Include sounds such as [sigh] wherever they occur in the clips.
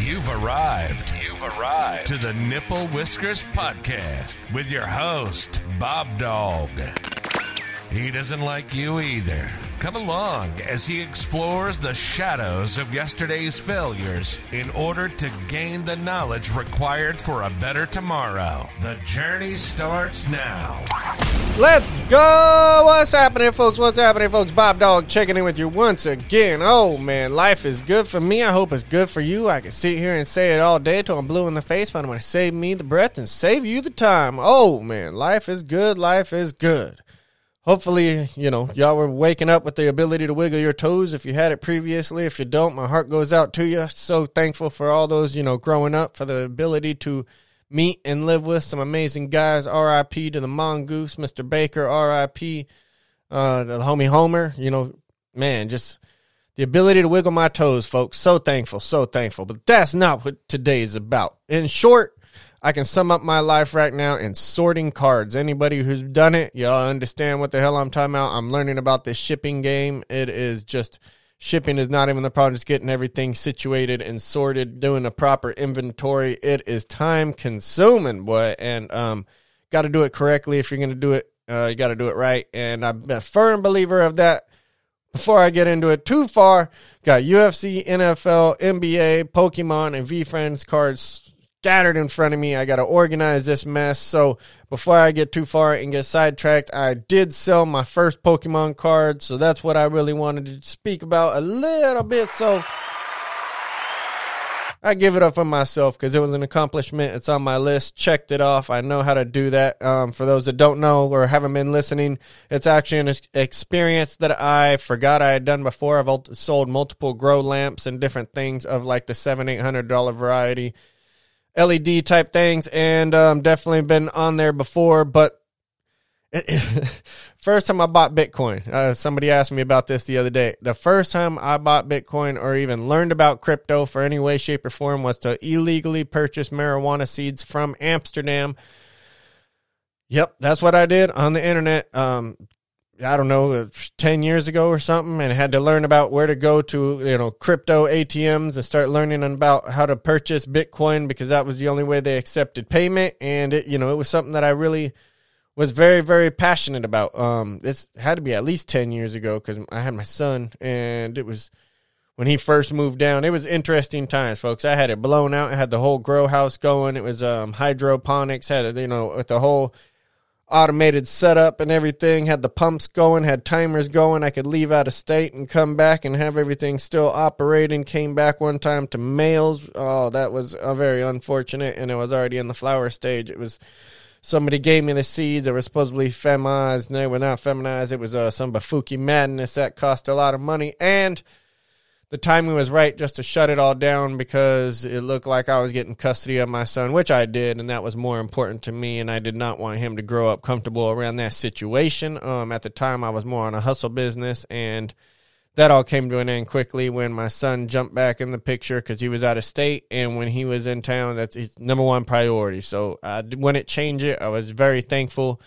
You've arrived. You've arrived to the Nipple Whiskers Podcast with your host, BobDawg. He doesn't like you either. Come along as he explores the shadows of yesterday's failures in order to gain the knowledge required for a better tomorrow. The journey starts now. Let's go! What's happening, folks? What's happening, folks? BobDawg checking in with you once again. Oh man, life is good for me. I hope it's good for you. I can sit here and say it all day till I'm blue in the face, but I'm going to save me the breath and save you the time. Oh man, life is good. Life is good hopefully, you know, y'all were waking up with the ability to wiggle your toes if you had it previously. If you don't, my heart goes out to you. So thankful for all those, you know, growing up for the ability to meet and live with some amazing guys. RIP to the Mongoose, Mr. Baker, RIP, uh, the homie Homer, you know, man, just the ability to wiggle my toes, folks. So thankful, so thankful. But that's not what today is about. In short, I can sum up my life right now in sorting cards. Anybody who's done it, y'all understand what the hell I'm talking about. I'm learning about this shipping game. It is just shipping is not even the problem. Just getting everything situated and sorted, doing a proper inventory. It is time consuming, boy, and um, got to do it correctly. If you're going to do it, uh, you got to do it right. And I'm a firm believer of that. Before I get into it too far, got UFC, NFL, NBA, Pokemon, and VeeFriends cards scattered in front of me. I got to organize this mess. So before I get too far and get sidetracked, I did sell my first Pokemon card. So that's what I really wanted to speak about a little bit. So I give it up for myself because it was an accomplishment. It's on my list. Checked it off. I know how to do that. Um, for those that don't know or haven't been listening, it's actually an experience that I forgot I had done before. I've sold multiple grow lamps and different things of like the seven, eight hundred dollar variety LED type things, and um, definitely been on there before. But [laughs] first time I bought Bitcoin, uh, somebody asked me about this the other day. The first time I bought Bitcoin or even learned about crypto for any way, shape, or form was to illegally purchase marijuana seeds from Amsterdam. Yep, that's what I did on the internet. Um, I don't know, uh, 10 years ago or something and had to learn about where to go to, you know, crypto ATMs and start learning about how to purchase Bitcoin because that was the only way they accepted payment. And it, you know, it was something that I really was very, very passionate about. Um, this had to be at least 10 years ago because I had my son and it was when he first moved down. It was interesting times, folks. I had it blown out. I had the whole grow house going. It was, um, hydroponics, had, you know, with the whole, automated setup and everything, had the pumps going, had timers going. I could leave out of state and come back and have everything still operating. Came back one time to males. Oh, that was a very unfortunate, and it was already in the flower stage. It was somebody gave me the seeds that were supposedly feminized, and they were not feminized. It was uh, some Bafuki madness that cost a lot of money, and the timing was right just to shut it all down because it looked like I was getting custody of my son, which I did, and that was more important to me. And I did not want him to grow up comfortable around that situation. Um, at the time, I was more on a hustle business, and that all came to an end quickly when my son jumped back in the picture because he was out of state, and when he was in town, that's his number one priority. So I wouldn't change it. I was very thankful,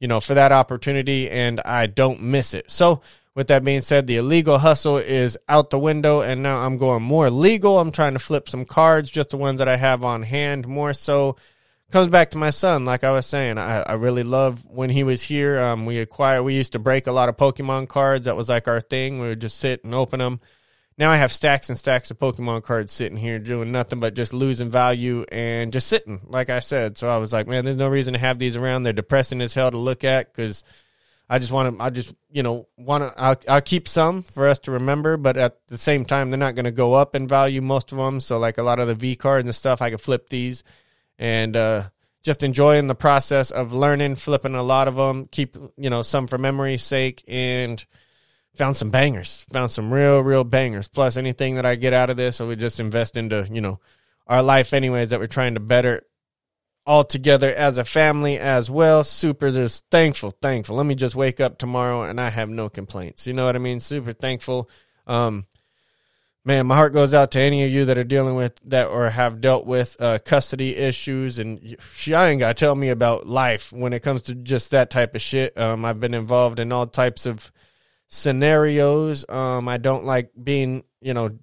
you know, for that opportunity, and I don't miss it. So with that being said, the illegal hustle is out the window, and now I'm going more legal. I'm trying to flip some cards, just the ones that I have on hand, more so. Comes back to my son, like I was saying. I, I really love when he was here. Um, we acquired, we used to break a lot of Pokemon cards. That was like our thing. We would just sit and open them. Now I have stacks and stacks of Pokemon cards sitting here doing nothing but just losing value and just sitting, like I said. So I was like, man, there's no reason to have these around. They're depressing as hell to look at because I just want to, I just, you know, want to, I'll, I'll keep some for us to remember, but at the same time, they're not going to go up in value, most of them. So, like a lot of the V cards and stuff, I could flip these and, uh, just enjoying the process of learning, flipping a lot of them, keep, you know, some for memory's sake and found some bangers, found some real, real bangers. Plus anything that I get out of this, so we just invest into, you know, our life anyways that we're trying to better all together as a family as well. Super just thankful, thankful. Let me just wake up tomorrow and I have no complaints. You know what I mean? Super thankful. Um, man, my heart goes out to any of you that are dealing with that or have dealt with uh, custody issues. And she ain't got to tell me about life when it comes to just that type of shit. Um, I've been involved in all types of scenarios. Um, I don't like being, you know,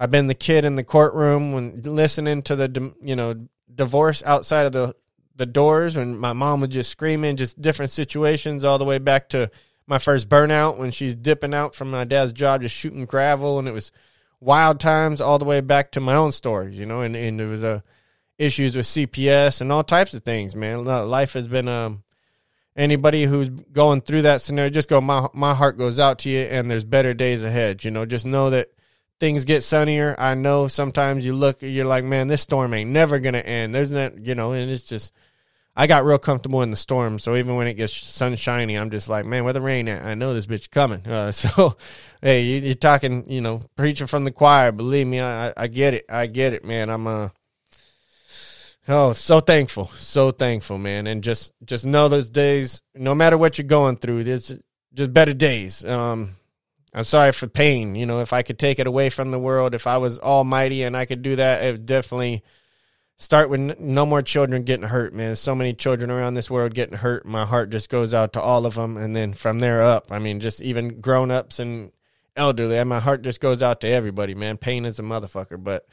I've been the kid in the courtroom when listening to the you know divorce outside of the the doors when my mom was just screaming, just different situations, all the way back to my first burnout when she's dipping out from my dad's job, just shooting gravel, and it was wild times, all the way back to my own stories, you know, and and there was a uh, issues with CPS and all types of things, man. Life has been um anybody who's going through that scenario, just go my my heart goes out to you, and there's better days ahead. You know, just know that things get sunnier. I know sometimes you look, you're like, man, this storm ain't never gonna end. There's that, you know, and it's just I got real comfortable in the storm, so even when it gets sunshiny, I'm just like, man, where the rain at? I know this bitch coming. Uh, [laughs] so, hey, you, are talking, you know, preaching from the choir. Believe me, I, I get it. I get it, man. I'm uh, oh, so thankful, so thankful, man. And just just know those days, no matter what you're going through, there's just better days. Um, I'm sorry for pain. You know, if I could take it away from the world, if I was almighty and I could do that, it would definitely start with no more children getting hurt, man. So many children around this world getting hurt. My heart just goes out to all of them. And then from there up, I mean, just even grown ups and elderly, my heart just goes out to everybody, man. Pain is a motherfucker. But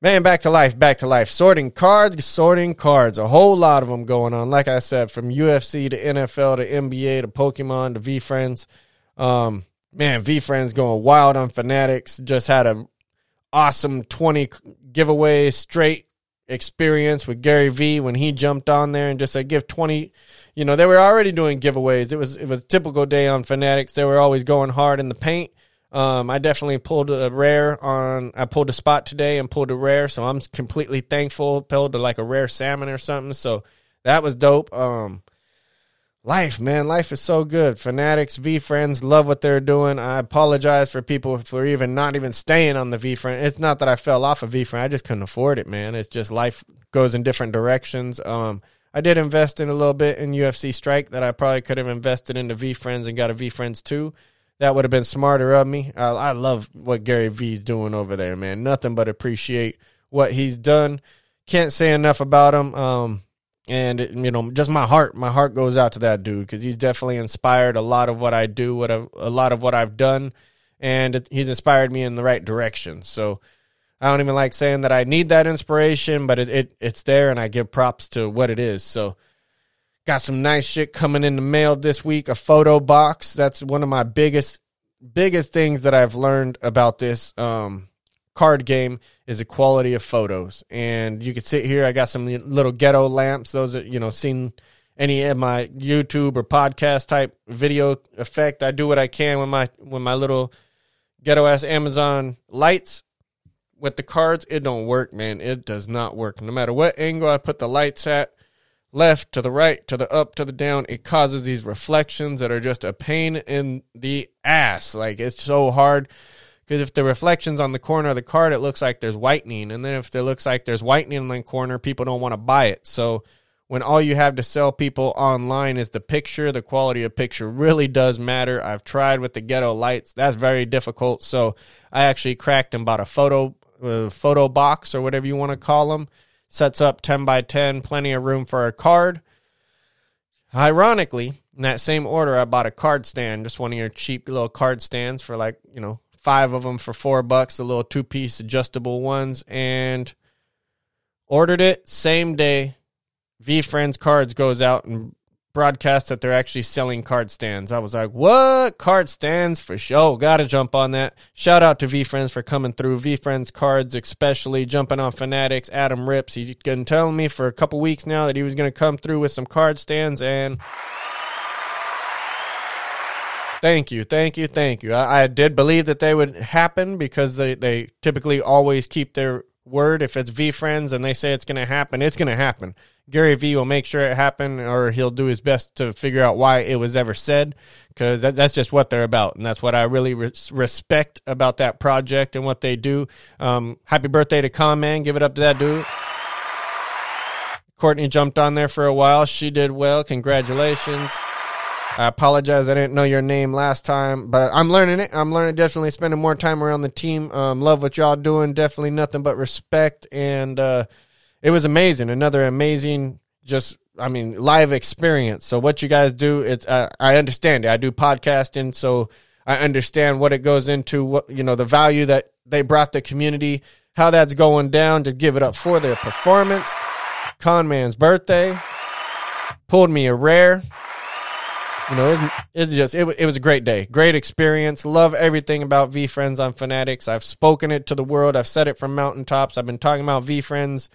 man, back to life, back to life. Sorting cards, sorting cards. A whole lot of them going on. Like I said, from UFC to NFL to NBA to Pokemon to VeeFriends. Um, man, VeeFriends going wild on Fanatics. Just had a awesome 20 giveaway straight experience with Gary Vee when he jumped on there and just said give 20 you know they were already doing giveaways it was it was a typical day on fanatics they were always going hard in the paint um, I definitely pulled a rare on I pulled a spot today and pulled a rare so I'm completely thankful pulled to like a rare salmon or something so that was dope um, life, man. Life is so good. Fanatics, VeeFriends, love what they're doing. I apologize for people for even not even staying on the VeeFriend. It's not that I fell off of VeeFriend. I just couldn't afford it, man. It's just life goes in different directions. Um, I did invest in a little bit in UFC Strike that I probably could have invested into VeeFriends and got a VeeFriends too. That would have been smarter of me. I, I love what Gary Vee's doing over there, man. Nothing but appreciate what he's done. Can't say enough about him. Um, and you know just my heart my heart goes out to that dude because he's definitely inspired a lot of what i do what I've, a lot of what i've done and he's inspired me in the right direction so i don't even like saying that i need that inspiration but it, it it's there and i give props to what it is so got some nice shit coming in the mail this week a photo box that's one of my biggest biggest things that i've learned about this um card game is the quality of photos. And you can sit here. I got some little ghetto lamps. Those are, you know, seen any of my YouTube or podcast type video effect. I do what I can with my with my little ghetto ass Amazon lights. With the cards, it don't work, man. It does not work. No matter what angle I put the lights at, left to the right to the up to the down, it causes these reflections that are just a pain in the ass. Like it's so hard because if the reflection's on the corner of the card, it looks like there's whitening. And then if it looks like there's whitening in the corner, people don't want to buy it. So when all you have to sell people online is the picture, the quality of picture really does matter. I've tried with the ghetto lights. That's very difficult. So I actually cracked and bought a photo uh, photo box or whatever you want to call them. Sets up 10 by 10, plenty of room for a card. Ironically, in that same order, I bought a card stand, just one of your cheap little card stands for like, you know, five of them for four bucks, the little two piece adjustable ones, and ordered it same day. VeeFriends Cards goes out and broadcasts that they're actually selling card stands. I was like, what? Card stands for show. Gotta jump on that. Shout out to VeeFriends for coming through. VeeFriends Cards, especially jumping on Fanatics. Adam Rips. He's been telling me for a couple weeks now that he was to come through with some card stands, and Thank you, thank you, thank you. I, I, did believe that they would happen because they, they typically always keep their word. If it's VeeFriends and they say it's going to happen, it's going to happen. Gary Vee will make sure it happen, or he'll do his best to figure out why it was ever said, because that, that's just what they're about, and that's what I really res- respect about that project and what they do. Um, happy birthday to Con Man! Give it up to that dude. Courtney jumped on there for a while. She did well. Congratulations. I apologize. I didn't know your name last time, but I'm learning it. I'm learning definitely spending more time around the team. Um, love what y'all doing. Definitely nothing but respect. And uh, it was amazing. Another amazing, just, I mean, live experience. So what you guys do, it's, uh, I understand it. I do podcasting. So I understand what it goes into, what, you know, the value that they brought the community, how that's going down. To give it up for their performance. Conman's birthday pulled me a rare. You know, it, it's just it, it was a great day, great experience. Love everything about VeeFriends on Fanatics. I've spoken it to the world. I've said it from mountaintops. I've been talking about VeeFriends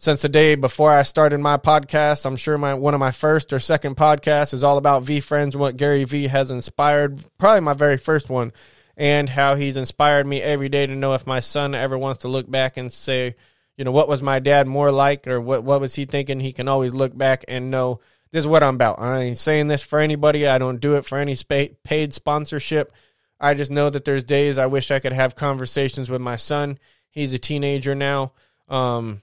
since the day before I started my podcast. I'm sure my one of my first or second podcasts is all about VeeFriends, what Gary Vee has inspired. Probably my very first one, and how he's inspired me every day to know if my son ever wants to look back and say, you know, what was my dad more like, or what what was he thinking? He can always look back and know this is what I'm about. I ain't saying this for anybody. I don't do it for any paid sponsorship. I just know that there's days I wish I could have conversations with my son. He's a teenager now. Um,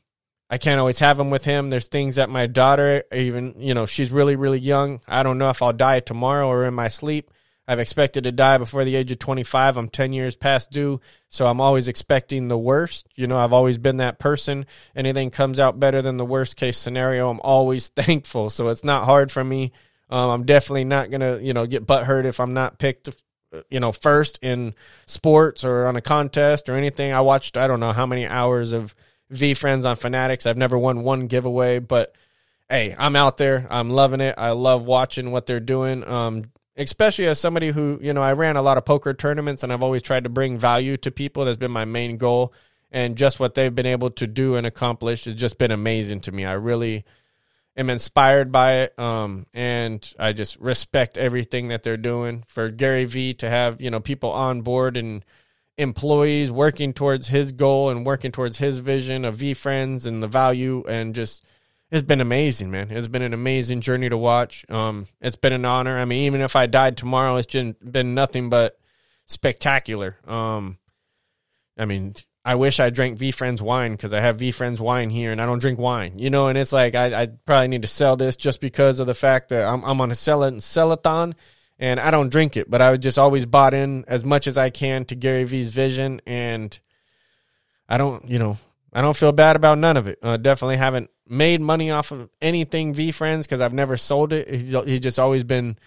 I can't always have them with him. There's things that my daughter, even, you know, she's really, really young. I don't know if I'll die tomorrow or in my sleep. I've expected to die before the age of 25. I'm 10 years past due, so I'm always expecting the worst. You know, I've always been that person. Anything comes out better than the worst case scenario, I'm always [laughs] thankful. So it's not hard for me. Um, I'm definitely not going to, you know, get butthurt if I'm not picked, you know, first in sports or on a contest or anything. I watched, I don't know how many hours of VeeFriends on Fanatics. I've never won one giveaway, but hey, I'm out there. I'm loving it. I love watching what they're doing. Um, especially as somebody who, you know, I ran a lot of poker tournaments and I've always tried to bring value to people. That's been my main goal. And just what they've been able to do and accomplish has just been amazing to me. I really am inspired by it. Um, and I just respect everything that they're doing. For Gary Vee to have, you know, people on board and employees working towards his goal and working towards his vision of VeeFriends and the value and just it's been amazing, man. It's been an amazing journey to watch. Um, it's been an honor. I mean, even if I died tomorrow, it's been nothing but spectacular. Um, I mean, I wish I drank VeeFriends wine because I have VeeFriends wine here and I don't drink wine, you know. And it's like I, I probably need to sell this just because of the fact that I'm, I'm on a sell it sellathon, and I don't drink it. But I just always bought in as much as I can to Gary Vee's vision, and I don't, you know, I don't feel bad about none of it. Uh, definitely haven't made money off of anything VeeFriends because I've never sold it. He's, he's just always been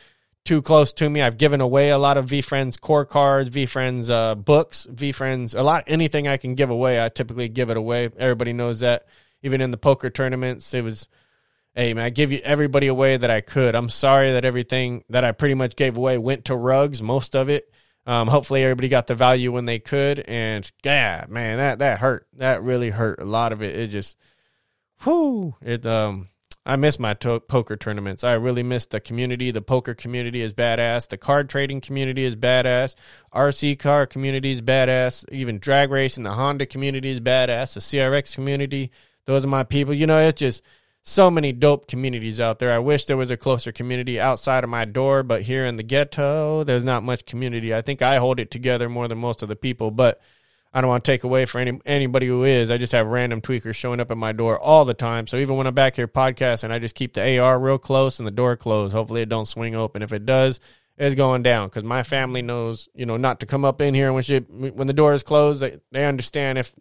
too close to me. I've given away a lot of VeeFriends core cards, VeeFriends uh, books, VeeFriends a lot anything I can give away. I typically give it away. Everybody knows that. Even in the poker tournaments, it was, hey man, I give you everybody away that I could. I'm sorry that everything that I pretty much gave away went to rugs, most of it. Um, hopefully everybody got the value when they could, and yeah, man, that that hurt. That really hurt. A lot of it. It just whew, it um I miss my to- poker tournaments. I really miss the community. The poker community is badass. The card trading community is badass. RC car community is badass. Even drag racing, the Honda community is badass. The CRX community, those are my people. You know, it's just so many dope communities out there. I wish there was a closer community outside of my door, but here in the ghetto, there's not much community. I think I hold it together more than most of the people, but I don't want to take away for any anybody who is. I just have random tweakers showing up at my door all the time. So even when I'm back here podcasting, I just keep the AR real close and the door closed. Hopefully it don't swing open. If it does, it's going down because my family knows, you know, not to come up in here when she when the door is closed. They, they understand if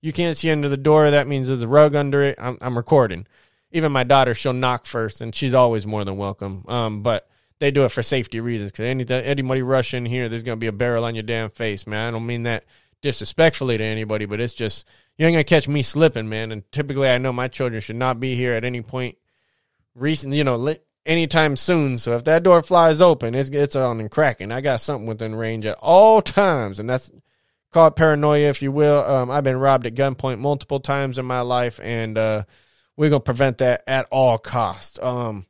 you can't see under the door, that means there's a rug under it. I'm, I'm recording. Even my daughter, she'll knock first, and she's always more than welcome. Um, but they do it for safety reasons because any, anybody rush in here, there's gonna be a barrel on your damn face, man. I don't mean that disrespectfully to anybody, but it's just you ain't gonna catch me slipping, man. And typically, I know my children should not be here at any point recent, you know, anytime soon. So if that door flies open, it's it's on and cracking. I got something within range at all times, and that's called paranoia, if you will. Um, I've been robbed at gunpoint multiple times in my life, and uh, we're gonna prevent that at all costs. Um,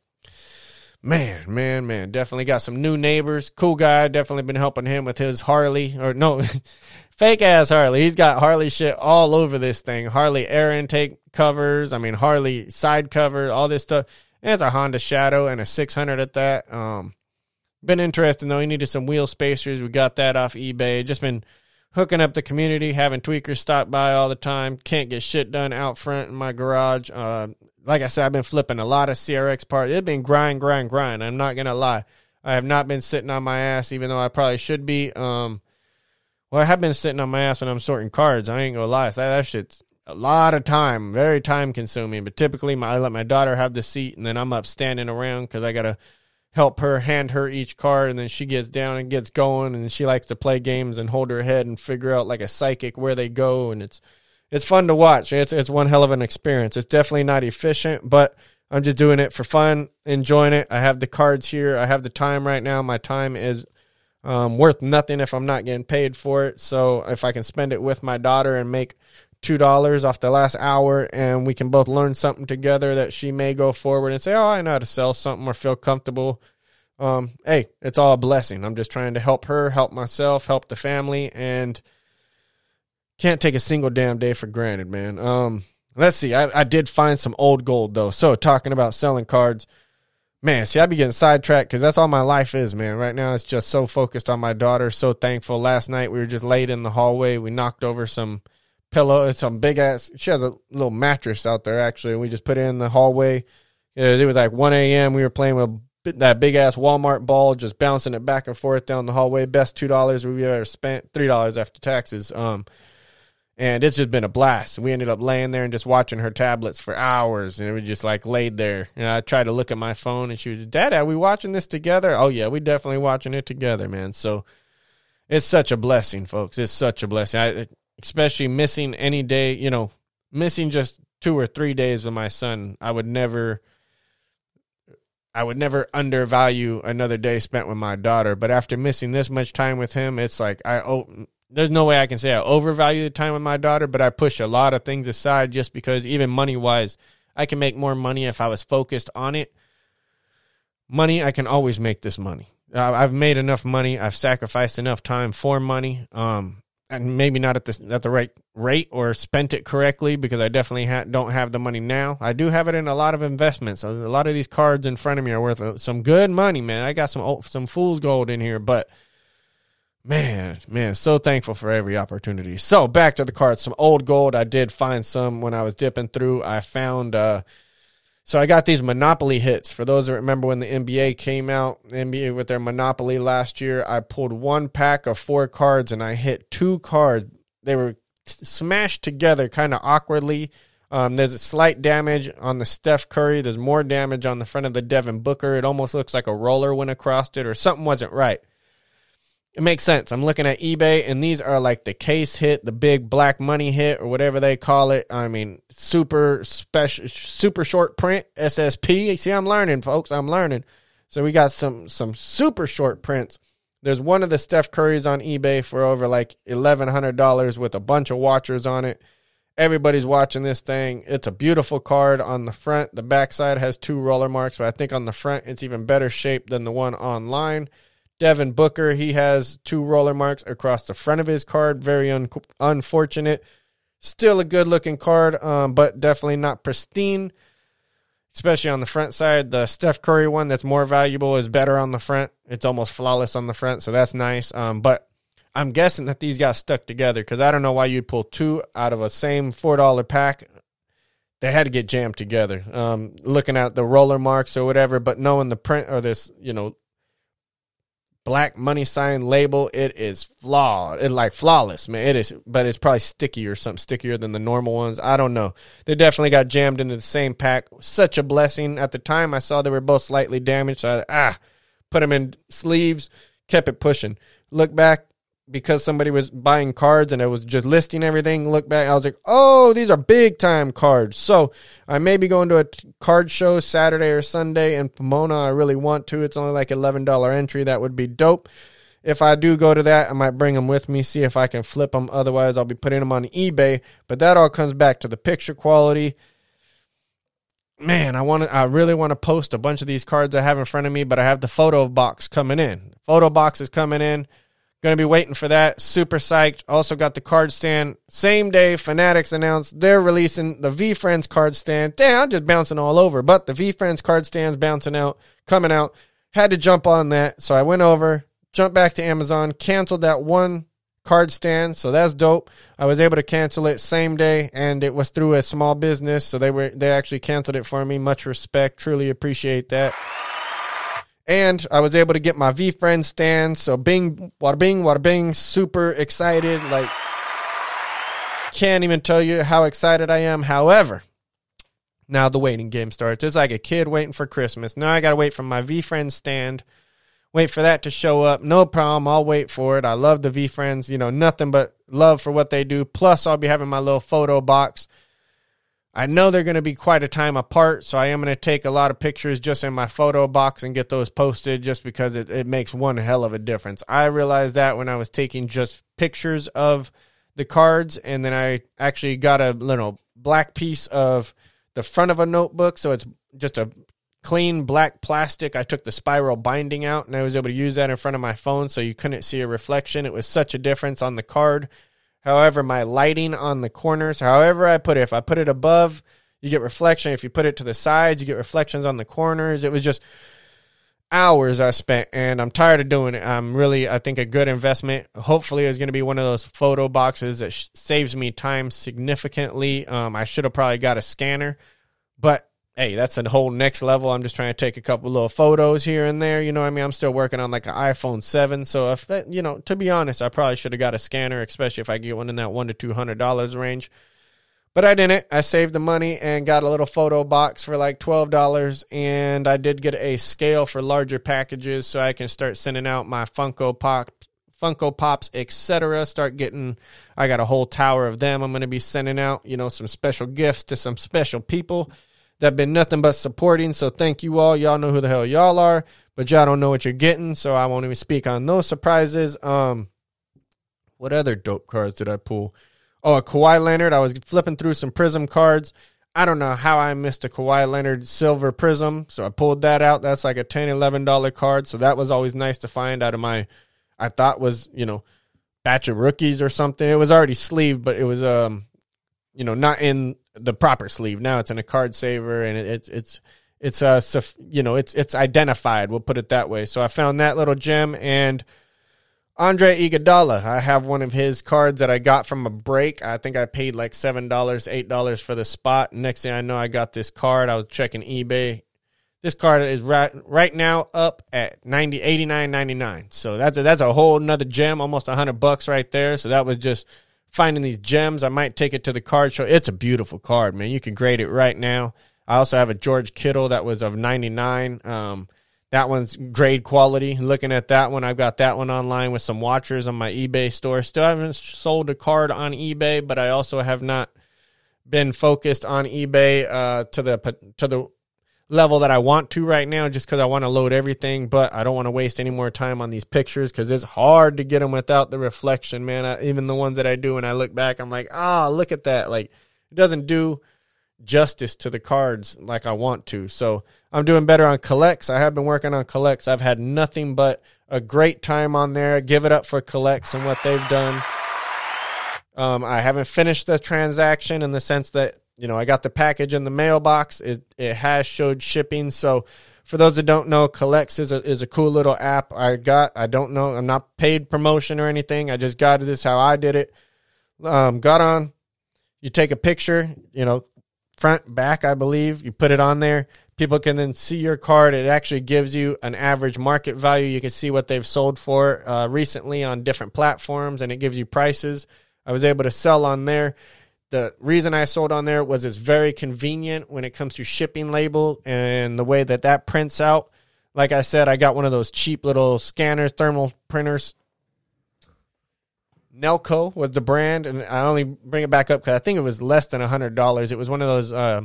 man, man, man, definitely got some new neighbors. Cool guy, definitely been helping him with his Harley, or no, [laughs] fake ass Harley. He's got Harley shit all over this thing. Harley air intake covers. I mean Harley side cover, all this stuff. It's a Honda Shadow and a 600 at that. Um, been interesting though. He needed some wheel spacers. We got that off eBay. Just been hooking up the community, having tweakers stop by all the time. Can't get shit done out front in my garage. Uh, like I said, I've been flipping a lot of CRX parts. It's been grind, grind, grind. I'm not gonna lie. I have not been sitting on my ass, even though I probably should be. Um, well, I have been sitting on my ass when I'm sorting cards. I ain't gonna lie. That, that shit's a lot of time, very time consuming. But typically, my, I let my daughter have the seat, and then I'm up standing around because I gotta help her, hand her each card, and then she gets down and gets going, and she likes to play games and hold her head and figure out like a psychic where they go, and it's it's fun to watch. It's it's one hell of an experience. It's definitely not efficient, but I'm just doing it for fun, enjoying it. I have the cards here. I have the time right now. My time is um, worth nothing if I'm not getting paid for it. So if I can spend it with my daughter and make two dollars off the last hour, and we can both learn something together that she may go forward and say, "Oh, I know how to sell something," or feel comfortable. Um, hey, it's all a blessing. I'm just trying to help her, help myself, help the family, and can't take a single damn day for granted, man. Um, let's see. I, I did find some old gold though. So talking about selling cards, man. See, I be getting sidetracked because that's all my life is, man. Right now, it's just so focused on my daughter. So thankful. Last night we were just laid in the hallway. We knocked over some pillow, It's some big ass. She has a little mattress out there actually, and we just put it in the hallway. It was like 1 a.m. We were playing with that big ass Walmart ball, just bouncing it back and forth down the hallway. Best two dollars we've ever spent. Three dollars after taxes. Um, and it's just been a blast. We ended up laying there and just watching her tablets for hours, and we just like laid there. And I tried to look at my phone, and she was, "Dad, are we watching this together?" Oh yeah, we definitely watching it together, man. So it's such a blessing, folks. It's such a blessing. I, especially missing any day, you know, missing just two or three days with my son. I would never. I would never undervalue another day spent with my daughter, but after missing this much time with him, it's like I oh there's no way I can say I overvalue the time with my daughter, but I push a lot of things aside just because even money wise, I can make more money if I was focused on it. Money, I can always make this money. I've made enough money. I've sacrificed enough time for money. Um, and maybe not at the at the right rate or spent it correctly because I definitely ha- don't have the money now. I do have it in a lot of investments. A lot of these cards in front of me are worth uh, some good money, man. I got some some fool's gold in here, but Man, man, so thankful for every opportunity. So back to the cards, some old gold. I did find some when I was dipping through. I found uh so I got these Monopoly hits. For those that remember when the NBA came out, NBA with their Monopoly last year, I pulled one pack of four cards and I hit two cards. They were smashed together kind of awkwardly. Um, there's a slight damage on the Steph Curry. There's more damage on the front of the Devin Booker. It almost looks like a roller went across it, or something wasn't right it makes sense. I'm looking at eBay, and these are like the case hit, the big black money hit, or whatever they call it. I mean, super special, super short print SSP. See, I'm learning, folks. I'm learning. So we got some some super short prints. There's one of the Steph Currys on eBay for over like eleven hundred dollars with a bunch of watchers on it. Everybody's watching this thing. It's a beautiful card on the front. The backside has two roller marks, but I think on the front it's even better shape than the one online. Devin Booker, he has two roller marks across the front of his card. Very un- unfortunate. Still a good looking card, um, but definitely not pristine, especially on the front side. The Steph Curry one that's more valuable is better on the front. It's almost flawless on the front, so that's nice. Um, but I'm guessing that these got stuck together because I don't know why you'd pull two out of a same $4 pack. They had to get jammed together. Um, looking at the roller marks or whatever, but knowing the print or this, you know, black money sign label. It is flawed. It like flawless, man. It is, but it's probably sticky or something stickier than the normal ones. I don't know. They definitely got jammed into the same pack. Such a blessing. At the time, I saw they were both slightly damaged. So I ah, put them in sleeves, kept it pushing. Look back, because somebody was buying cards and it was just listing everything. Look back, I was like, oh, these are big time cards. So I may be going to a card show Saturday or Sunday in Pomona. I really want to. It's only like eleven dollar entry. That would be dope. If I do go to that, I might bring them with me, see if I can flip them. Otherwise, I'll be putting them on eBay. But that all comes back to the picture quality. Man, I want to. I really want to post a bunch of these cards I have in front of me, but I have the photo box coming in. Photo box is coming in. Going to be waiting for that. Super psyched. Also got the card stand. Same day, Fanatics announced they're releasing the VeeFriends card stand. Damn, I'm just bouncing all over. But the VeeFriends card stand's bouncing out, coming out. Had to jump on that. So I went over, jumped back to Amazon, canceled that one card stand. So that's dope. I was able to cancel it same day and it was through a small business. So they were they actually canceled it for me. Much respect. Truly appreciate that. And I was able to get my VeeFriend stand. So bing, wada bing, wada bing, super excited. Like, can't even tell you how excited I am. However, Now the waiting game starts. It's like a kid waiting for Christmas. Now I got to wait for my VeeFriends stand, wait for that to show up. No problem. I'll wait for it. I love the VeeFriends, You know, nothing but love for what they do. Plus, I'll be having my little photo box. I know they're going to be quite a time apart, so I am going to take a lot of pictures just in my photo box and get those posted just because it, it makes one hell of a difference. I realized that when I was taking just pictures of the cards, and then I actually got a little black piece of the front of a notebook, so it's just a clean black plastic. I took the spiral binding out and I was able to use that in front of my phone so you couldn't see a reflection. It was such a difference on the card. However, my lighting on the corners, however I put it, if I put it above, you get reflection. If you put it to the sides, you get reflections on the corners. It was just hours I spent and I'm tired of doing it. I'm really, I think, a good investment. Hopefully, it's going to be one of those photo boxes that sh- saves me time significantly. Um, I should have probably got a scanner, but hey, that's a whole next level. I'm just trying to take a couple little photos here and there. You know I mean? I'm still working on like an iPhone 7. So, if, that, you know, to be honest, I probably should have got a scanner, especially if I get one in that one to $200 range. But I didn't. I saved the money and got a little photo box for like $12. And I did get a scale for larger packages so I can start sending out my Funko Pop, Funko Pops, etc. Start getting, I got a whole tower of them I'm going to be sending out, you know, some special gifts to some special people that been nothing but supporting. So thank you all. Y'all know who the hell y'all are, but y'all don't know what you're getting. So I won't even speak on those surprises. Um, what other dope cards did I pull? Oh, a Kawhi Leonard. I was flipping through some Prizm cards. I don't know how I missed a Kawhi Leonard silver Prizm, so I pulled that out. That's like a 10 11 dollar card, so that was always nice to find out of my I thought was, you know, batch of rookies or something. It was already sleeved, but it was um you know, not in the proper sleeve. Now it's in a card saver and it, it's it's uh you know, it's it's identified, we'll put it that way. So I found that little gem and Andre Iguodala, I have one of his cards that I got from a break. I think I paid like seven dollars, eight dollars for the spot. Next thing I know, I got this card. I was checking eBay. This card is right right now up at 90 89.99. So that's a, that's a whole nother gem, almost a hundred bucks right there. So that was just finding these gems. I might take it to the card show. It's a beautiful card, man. You can grade it right now. I also have a George Kittle that was of 99. Um, that one's grade quality. Looking at that one, I've got that one online with some watchers on my eBay store. Still haven't sold a card on eBay, but I also have not been focused on eBay uh, to the to the level that I want to right now, just because I want to load everything. But I don't want to waste any more time on these pictures because it's hard to get them without the reflection, man. I, even the ones that I do, and I look back, I'm like, ah, oh, look at that. Like it doesn't do justice to the cards like I want to. So I'm doing better on CollX. I have been working on CollX. I've had nothing but a great time on there. Give it up for CollX and what they've done. Um, I haven't finished the transaction in the sense that you know I got the package in the mailbox. It it has showed shipping. So for those that don't know, CollX is a is a cool little app I got. I don't know. I'm not paid promotion or anything. I just got this how I did it. Um, got on. You take a picture. You know, front back. I believe you put it on there people can then see your card. It actually gives you an average market value. You can see what they've sold for uh, recently on different platforms, and it gives you prices. I was able to sell on there. The reason I sold on there was it's very convenient when it comes to shipping label and the way that that prints out. Like I said, I got one of those cheap little scanners, thermal printers. Nelko was the brand, and I only bring it back up because I think it was less than hundred dollars. It was one of those uh,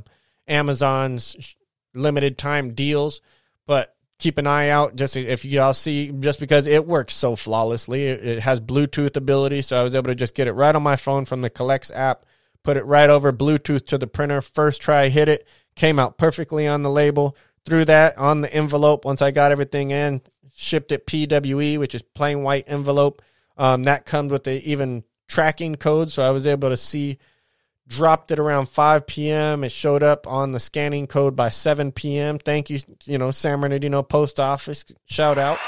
Amazon's limited time deals, but keep an eye out just if you all see just because it works so flawlessly. It, has Bluetooth ability, so I was able to just get it right on my phone from the CollX app, put it right over Bluetooth to the printer. First try, hit it, came out perfectly on the label. Threw that on the envelope once I got everything in, shipped it PWE, which is plain white envelope. Um, that comes with the even tracking code, so I was able to see dropped it around 5 p.m. It showed up on the scanning code by 7 p.m. Thank you, you know, San Bernardino Post Office. Shout out.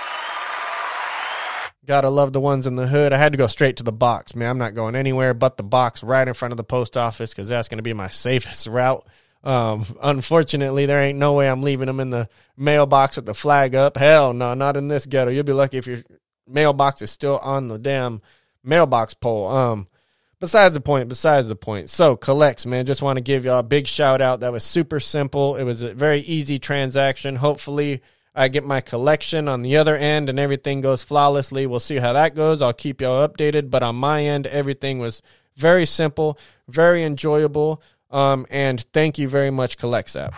Gotta love the ones in the hood. I had to go straight to the box, man. I'm not going anywhere but the box right in front of the post office because that's going to be my [laughs] safest route. Um, unfortunately, there ain't no way I'm leaving them in the mailbox with the flag up. Hell no, not in this ghetto. You'll be lucky if your mailbox is still on the damn mailbox pole. Um, besides the point, besides the point. So, CollX, man, just want to give y'all a big shout out. That was super simple. It was a very easy transaction. Hopefully, I get my collection on the other end and everything goes flawlessly. We'll see how that goes. I'll keep y'all updated. But on my end, everything was very simple, very enjoyable. Um, and thank you very much, CollX app.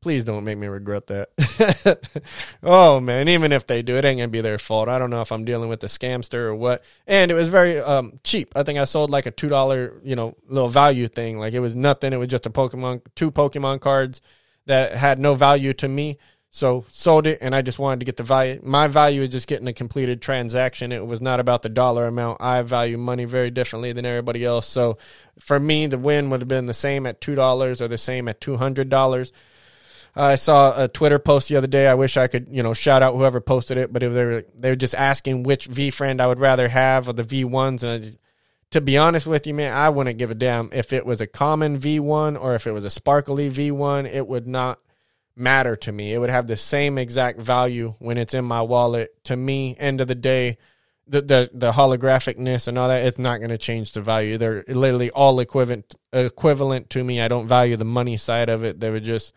Please don't make me regret that. [laughs] oh man, even if they do, it ain't gonna be their fault. I don't know if I'm dealing with a scamster or what. And it was very um, cheap. I think I sold like a two dollar, you know, little value thing. Like it was nothing. It was just a Pokemon, two Pokemon cards that had no value to me. So sold it, and I just wanted to get the value. My value is just getting a completed transaction. It was not about the dollar amount. I value money very differently than everybody else. So for me, the win would have been the same at two dollars or the same at two hundred dollars. I saw a Twitter post the other day. I wish I could, you know, shout out whoever posted it, but if they were they were just asking which VeeFriend I would rather have of the V ones, and I, to be honest with you, man, I wouldn't give a damn if it was a common V one or if it was a sparkly V one. It would not matter to me. It would have the same exact value when it's in my wallet. To me, end of the day, the the, the holographicness and all that, it's not going to change the value. They're literally all equivalent equivalent to me. I don't value the money side of it. They were just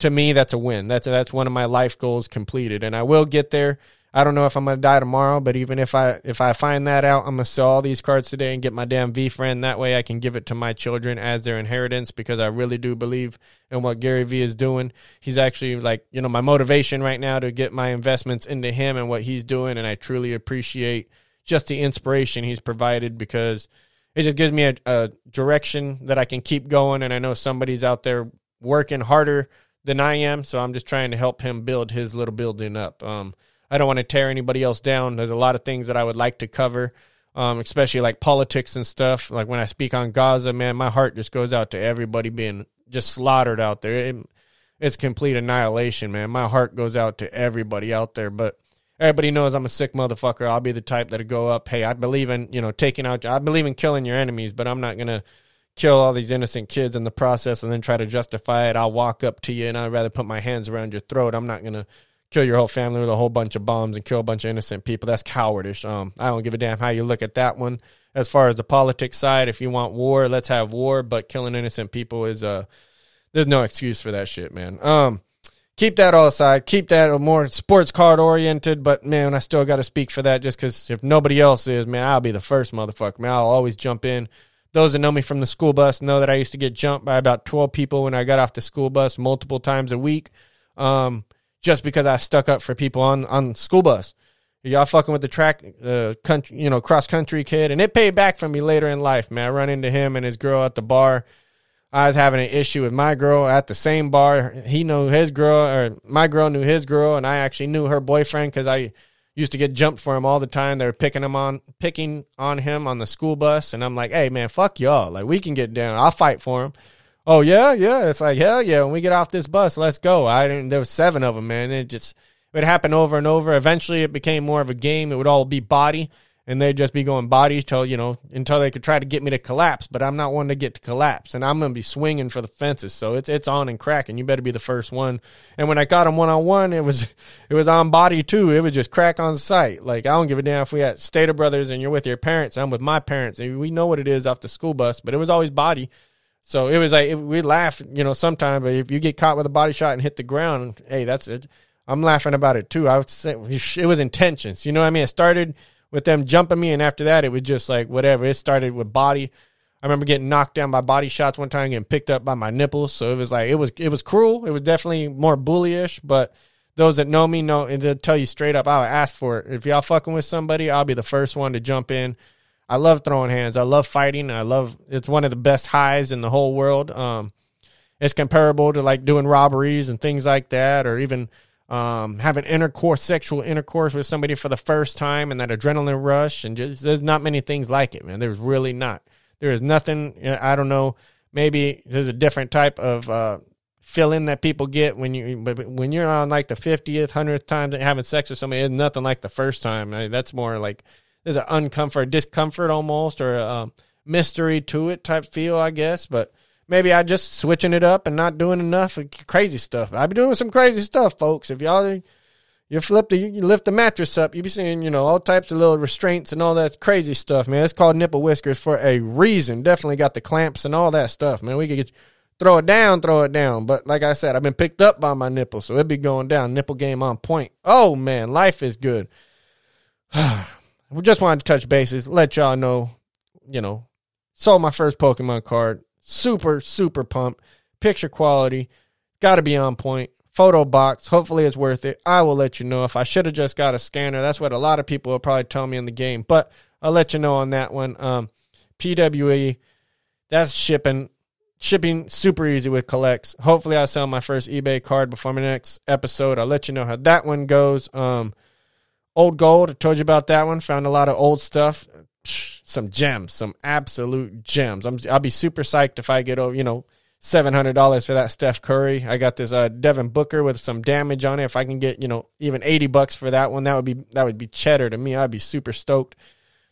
to me, that's a win. That's that's one of my life goals completed, and I will get there. I don't know if I'm gonna die tomorrow, but even if I if I find that out, I'm gonna sell all these cards today and get my damn VeeFriend. That way, I can give it to my children as their inheritance because I really do believe in what Gary Vee is doing. He's actually like you know my motivation right now to get my investments into him and what he's doing, and I truly appreciate just the inspiration he's provided because it just gives me a, a direction that I can keep going. And I know somebody's out there working harder than I am. So I'm just trying to help him build his little building up. Um, I don't want to tear anybody else down. There's a lot of things that I would like to cover, um, especially like politics and stuff. Like when I speak on Gaza, man, my heart just goes out to everybody being just slaughtered out there. It, it's complete annihilation, man. My heart goes out to everybody out there. But everybody knows I'm a sick motherfucker. I'll be the type that'll go up. Hey, I believe in you know taking out. I believe in killing your enemies, but I'm not gonna kill all these innocent kids in the process and then try to justify it. I'll walk up to you and I'd rather put my hands around your throat. I'm not going to kill your whole family with a whole bunch of bombs and kill a bunch of innocent people. That's cowardice. Um, I don't give a damn how you look at that one. As far as the politics side, if you want war, let's have war, but killing innocent people is uh there's no excuse for that shit, man. Um keep that all aside. Keep that more sports card oriented, but man, I still got to speak for that just cuz if nobody else is, man, I'll be the first motherfucker. Man, I'll always jump in those that know me from the school bus know that I used to get jumped by about 12 people when I got off the school bus multiple times a week um, just because I stuck up for people on, on school bus. Y'all fucking with the track, uh, country, you know, cross country kid. And it paid back for me later in life, man. I run into him and his girl at the bar. I was having an issue with my girl at the same bar. He knew his girl, or my girl knew his girl, and I actually knew her boyfriend because I used to get jumped for him all the time. They were picking him on picking on him on the school bus, and I'm like, hey man, fuck y'all. Like we can get down. I'll fight for him. Oh yeah, yeah. It's like hell yeah. When we get off this bus, let's go. I didn't. There was seven of them, man. It just it happened over and over. Eventually, it became more of a game. It would all be body and they'd just be going body till you know until they could try to get me to collapse. But I'm not one to get to collapse, and I'm gonna be swinging for the fences. So it's it's on and cracking. You better be the first one. And when I got him one on one, it was it was on body too. It was just crack on sight. Like I don't give a damn if we had Stater Brothers and you're with your parents. I'm with my parents, and we know what it is off the school bus. But it was always body. So it was like we laugh, you know, sometimes. But if you get caught with a body shot and hit the ground, hey, that's it. I'm laughing about it too. I would say it was intentions. You know what I mean? It started with them jumping me, and after that, it was just like whatever. It started with body. I remember getting knocked down by body shots one time, getting picked up by my nipples. So it was like it was it was cruel. It was definitely more bullyish, but those that know me know and they'll tell you straight up, I'll ask for it. If y'all fucking with somebody, I'll be the first one to jump in. I love throwing hands. I love fighting. I love it's one of the best highs in the whole world. Um, it's comparable to like doing robberies and things like that, or even um, having intercourse, sexual intercourse with somebody for the first time, and that adrenaline rush, and just there's not many things like it, man. There's really not. There is nothing. I don't know. Maybe there's a different type of uh, feeling that people get when you, when you're on like the fiftieth, hundredth time having sex with somebody, it's nothing like the first time. That's more like there's an uncomfort, discomfort almost, or a um, mystery to it type feel, I guess. But maybe I just switching it up and not doing enough crazy stuff. I be doing some crazy stuff, folks. If y'all You flip the, you lift the mattress up, you be seeing, you know, all types of little restraints and all that crazy stuff, man. It's called nipple whiskers for a reason. Definitely got the clamps and all that stuff, man. We could get, throw it down, throw it down. But like I said, I've been picked up by my nipple, so it'd be going down. Nipple game on point. Oh man, life is good. [sighs] we just wanted to touch bases, let y'all know, you know, sold my first Pokemon card. Super, super pumped. Picture quality, got to be on point photo box. Hopefully, it's worth it. I will let you know if I should have just got a scanner. That's what a lot of people will probably tell me in the game, but I'll let you know on that one. Um, PWE, that's shipping. Shipping super easy with CollX. Hopefully, I sell my first eBay card before my next episode. I'll let you know how that one goes. Um, old gold. I told you about that one. Found a lot of old stuff. Some gems, some absolute gems. I'm, I'll be super psyched if I get over, you know, seven hundred dollars for that Steph Curry. I got this uh, Devin Booker with some damage on it. If I can get you know even eighty bucks for that one, that would be that would be cheddar to me. I'd be super stoked.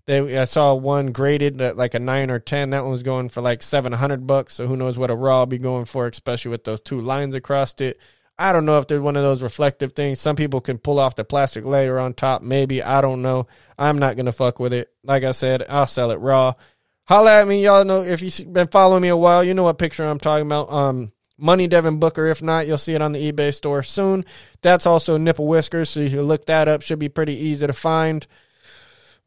They I saw one graded at like a nine or ten. That one was going for like seven hundred bucks. So who knows what a raw will be going for, especially with those two lines across it. I don't know if there's one of those reflective things. Some people can pull off the plastic layer on top. Maybe I don't know. I'm not gonna fuck with it. Like I said, I'll sell it raw holla at me. Y'all know if you've been following me a while, you know what picture I'm talking about. Um, Money Devin Booker. If not, you'll see it on the eBay store soon. That's also Nipple Whiskers, so you look that up. Should be pretty easy to find.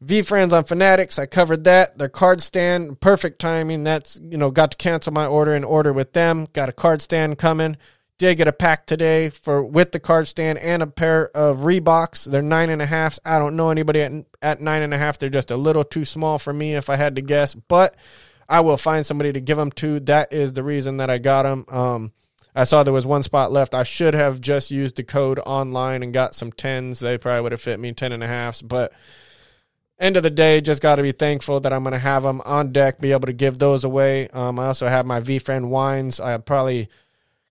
VeeFriends on Fanatics, I covered that. The card stand, perfect timing. That's, you know, got to cancel my order and order with them. Got a card stand coming. Did get a pack today for with the card stand and a pair of Reeboks. They're nine and a halfs. I don't know anybody at at nine and a half. They're just a little too small for me if I had to guess. But I will find somebody to give them to. That is the reason that I got them. Um, I saw there was one spot left. I should have just used the code online and got some tens. They probably would have fit me ten and a halfs. But end of the day, just got to be thankful that I'm going to have them on deck, be able to give those away. Um, I also have my VeeFriend wines. I probably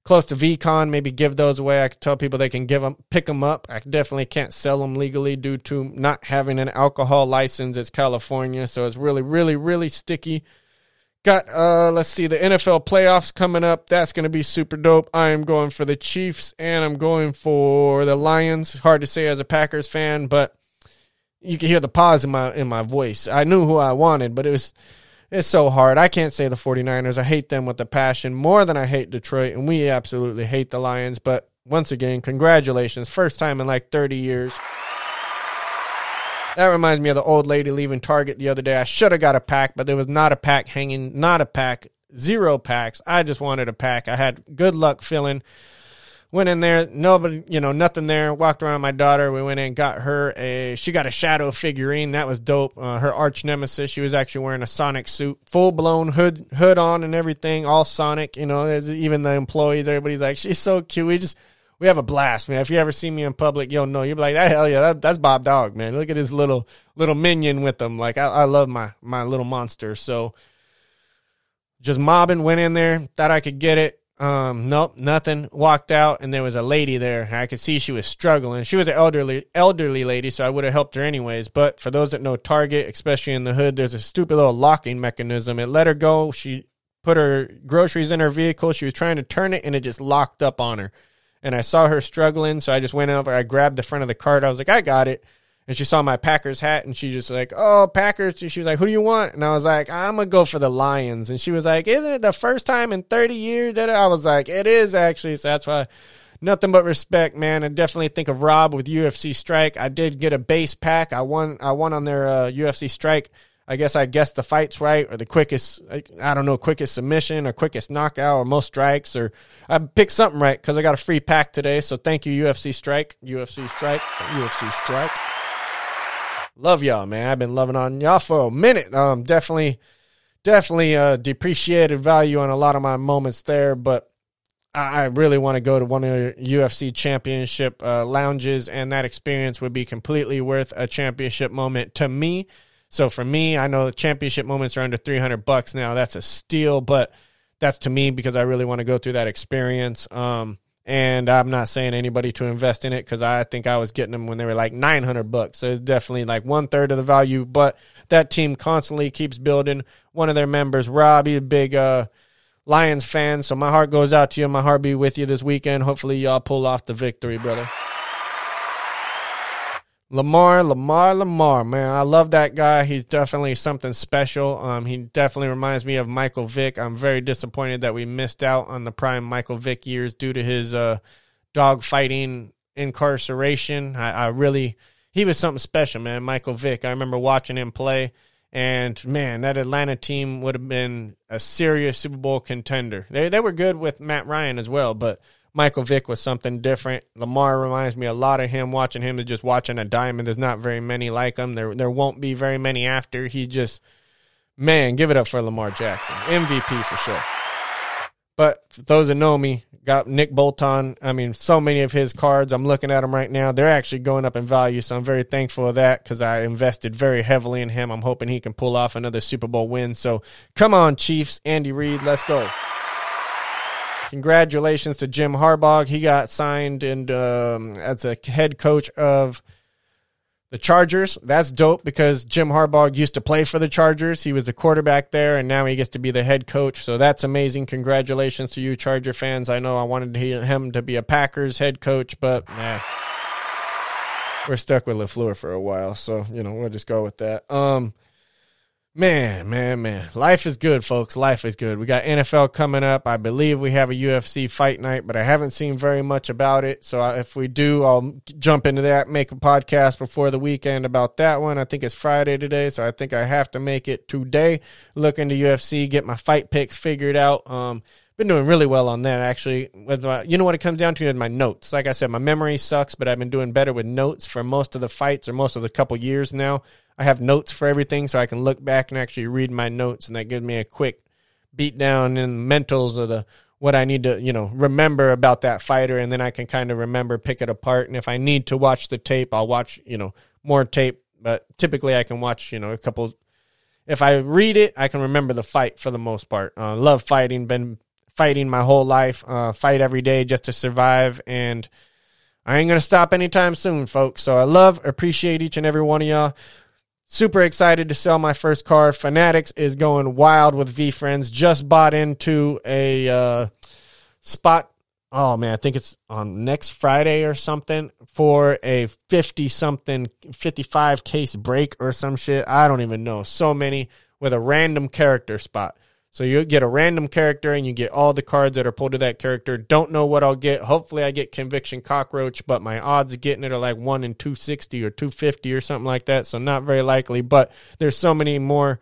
close to VeeCon, maybe give those away. I could tell people they can give them, pick them up. I definitely can't sell them legally due to not having an alcohol license. It's California, so it's really, really, really sticky. Got uh let's see the NFL playoffs coming up. That's to be super dope. I am going for the Chiefs and I'm going for the Lions. Hard to say as a Packers fan, but you can hear the pause in my in my voice. I knew who I wanted, but it was it's so hard. I can't say the 49ers. I hate them with a passion more than I hate Detroit, and we absolutely hate the Lions. But once again, congratulations. First time in like 30 years. That reminds me of the old lady leaving Target the other day. I should have got a pack, but there was not a pack hanging, not a pack, zero packs. I just wanted a pack. I had good luck filling went in there nobody you know nothing there walked around my daughter we went in got her a she got a shadow figurine that was dope uh, her arch nemesis she was actually wearing a sonic suit full blown hood hood on and everything all sonic you know even the employees everybody's like she's so cute we just we have a blast man if you ever see me in public you'll know you'll be like that hell yeah that, that's BobDawg man look at his little little minion with him like I, I love my my little monster so just mobbing went in there thought i could get it um, nope, nothing. Walked out, and there was a lady there. I could see she was struggling. She was an elderly elderly lady, so I would have helped her anyways. But for those that know Target, especially in the hood, there's a stupid little locking mechanism. It let her go. She put her groceries in her vehicle. She was trying to turn it, and it just locked up on her. And I saw her struggling, so I just went over. I grabbed the front of the cart. I was like, I got it and she saw my Packers hat and she just like, oh, Packers. She was like, who do you want? And I was like, I'm going to go for the Lions. And she was like, isn't it the first time in 30 years that I was like, it is actually. So that's why nothing but respect, man. I definitely think of Rob with UFC Strike. I did get a base pack. I won, I won on their uh, UFC Strike. I guess I guessed the fights right or the quickest, I don't know, quickest submission or quickest knockout or most strikes or I picked something right because I got a free pack today. So thank you, UFC Strike, UFC Strike, UFC Strike love y'all, man. I've been loving on y'all for a minute. Um, definitely, definitely uh, depreciated value on a lot of my moments there, but I really want to go to one of the UFC championship uh, lounges, and that experience would be completely worth a championship moment to me. So for me, I know the championship moments are under 300 bucks now. That's a steal, but that's to me because I really want to go through that experience. Um, and I'm not saying anybody to invest in it because I think I was getting them when they were like 900 bucks. So it's definitely like one third of the value. But that team constantly keeps building. One of their members, Robbie, a big uh, Lions fan. So my heart goes out to you. My heart be with you this weekend. Hopefully y'all pull off the victory, brother. Lamar, Lamar, Lamar, man, I love that guy. He's definitely something special. Um, he definitely reminds me of Michael Vick. I'm very disappointed that we missed out on the prime Michael Vick years due to his uh, dog fighting incarceration. I, I really, he was something special, man. Michael Vick. I remember watching him play, and man, that Atlanta team would have been a serious Super Bowl contender. They they were good with Matt Ryan as well, but Michael Vick was something different. Lamar reminds me a lot of him. Watching him is just watching a diamond. There's not very many like him. There there won't be very many after. He just man, give it up for Lamar Jackson. MVP for sure. But for those that know me, got Nick Bolton. I mean, so many of his cards. I'm looking at them right now. They're actually going up in value, so I'm very thankful of that because I invested very heavily in him. I'm hoping he can pull off another Super Bowl win. So come on, Chiefs. Andy Reid, let's go. Congratulations to Jim Harbaugh. He got signed and um, as a head coach of the Chargers. That's dope because Jim Harbaugh used to play for the Chargers. He was the quarterback there, and now he gets to be the head coach. So that's amazing. Congratulations to you, Charger fans. I know I wanted him to be a Packers head coach, but nah, we're stuck with LaFleur for a while. So you know we'll just go with that. Um, Man, man, man. Life is good, folks. Life is good. We got NFL coming up. I believe we have a UFC fight night, but I haven't seen very much about it. So if we do, I'll jump into that, make a podcast before the weekend about that one. I think it's Friday today, so I think I have to make it today. Look into UFC, get my fight picks figured out. Um, been doing really well on that actually. My, you know what it comes down to is my notes. Like I said, my memory sucks, but I've been doing better with notes for most of the fights or most of the couple years now. I have notes for everything, so I can look back and actually read my notes, and that gives me a quick beat down in mentals of the what I need to, you know, remember about that fighter, and then I can kind of remember, pick it apart. And if I need to watch the tape, I'll watch, you know, more tape. But typically, I can watch, you know, a couple. If I read it, I can remember the fight for the most part. Uh, love fighting, been fighting my whole life, uh, fight every day just to survive, and I ain't gonna stop anytime soon, folks. So I love, appreciate each and every one of y'all. Super excited to sell my first car. Fanatics is going wild with VeeFriends. Just bought into a uh, spot. Oh man, I think it's on next Friday or something for a 50 something, 55 case break or some shit. I don't even know. So many with a random character spot. So you get a random character and you get all the cards that are pulled to that character. Don't know what I'll get. Hopefully I get Conviction Cockroach, but my odds of getting it are like 1 in 260 or 250 or something like that. So not very likely, but there's so many more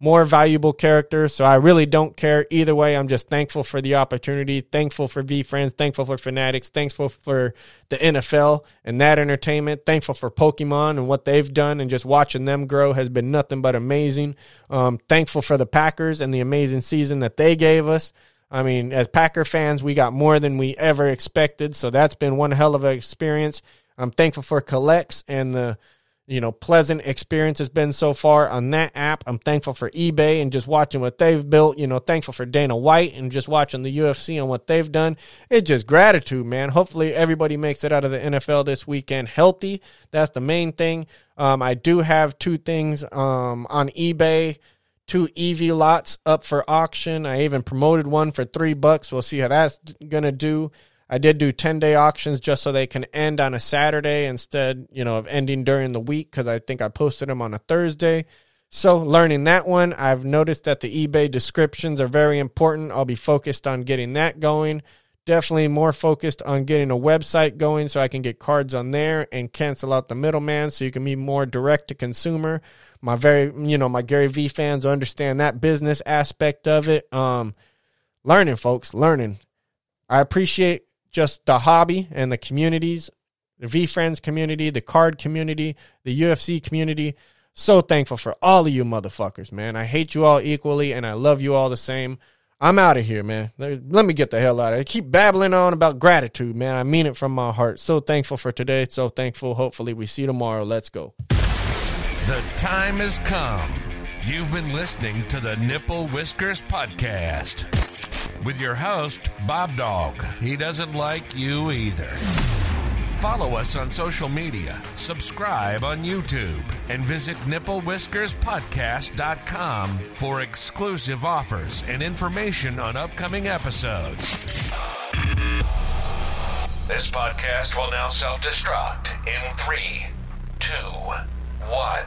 more valuable characters. So I really don't care either way. I'm just thankful for the opportunity, thankful for VeeFriends, thankful for Fanatics, thankful for the NFL and that entertainment, thankful for Pokemon and what they've done and just watching them grow has been nothing but amazing. Um, thankful for the Packers and the amazing season that they gave us. I mean, as Packer fans, we got more than we ever expected. So that's been one hell of an experience. I'm thankful for CollX and the you know, pleasant experience has been so far on that app. I'm thankful for eBay and just watching what they've built. You know, thankful for Dana White and just watching the UFC and what they've done. It's just gratitude, man. Hopefully, everybody makes it out of the NFL this weekend healthy. That's the main thing. Um, I do have two things um, on eBay. Two EV lots up for auction. I even promoted one for three bucks. We'll see how that's gonna do. I did do 10 day auctions just so they can end on a Saturday instead, you know, of ending during the week because I think I posted them on a Thursday. So, learning that one, I've noticed that the eBay descriptions are very important. I'll be focused on getting that going. Definitely more focused on getting a website going so I can get cards on there and cancel out the middleman so you can be more direct to consumer. My very, you know, my Gary Vee fans understand that business aspect of it. Um, learning, folks, learning. I appreciate just the hobby and the communities, the VeeFriends community, the card community, the UFC community. So thankful for all of you motherfuckers, man. I hate you all equally and I love you all the same. I'm out of here, man. Let me get the hell out of here. Keep babbling on about gratitude, man. I mean it from my heart. So thankful for today. So thankful. Hopefully, we see you tomorrow. Let's go. The time has come. You've been listening to the Nipple Whiskers Podcast with your host, BobDawg. He doesn't like you either. Follow us on social media, subscribe on YouTube, and visit nipplewhiskerspodcast.com for exclusive offers and information on upcoming episodes. This podcast will now self destruct in three, two, one.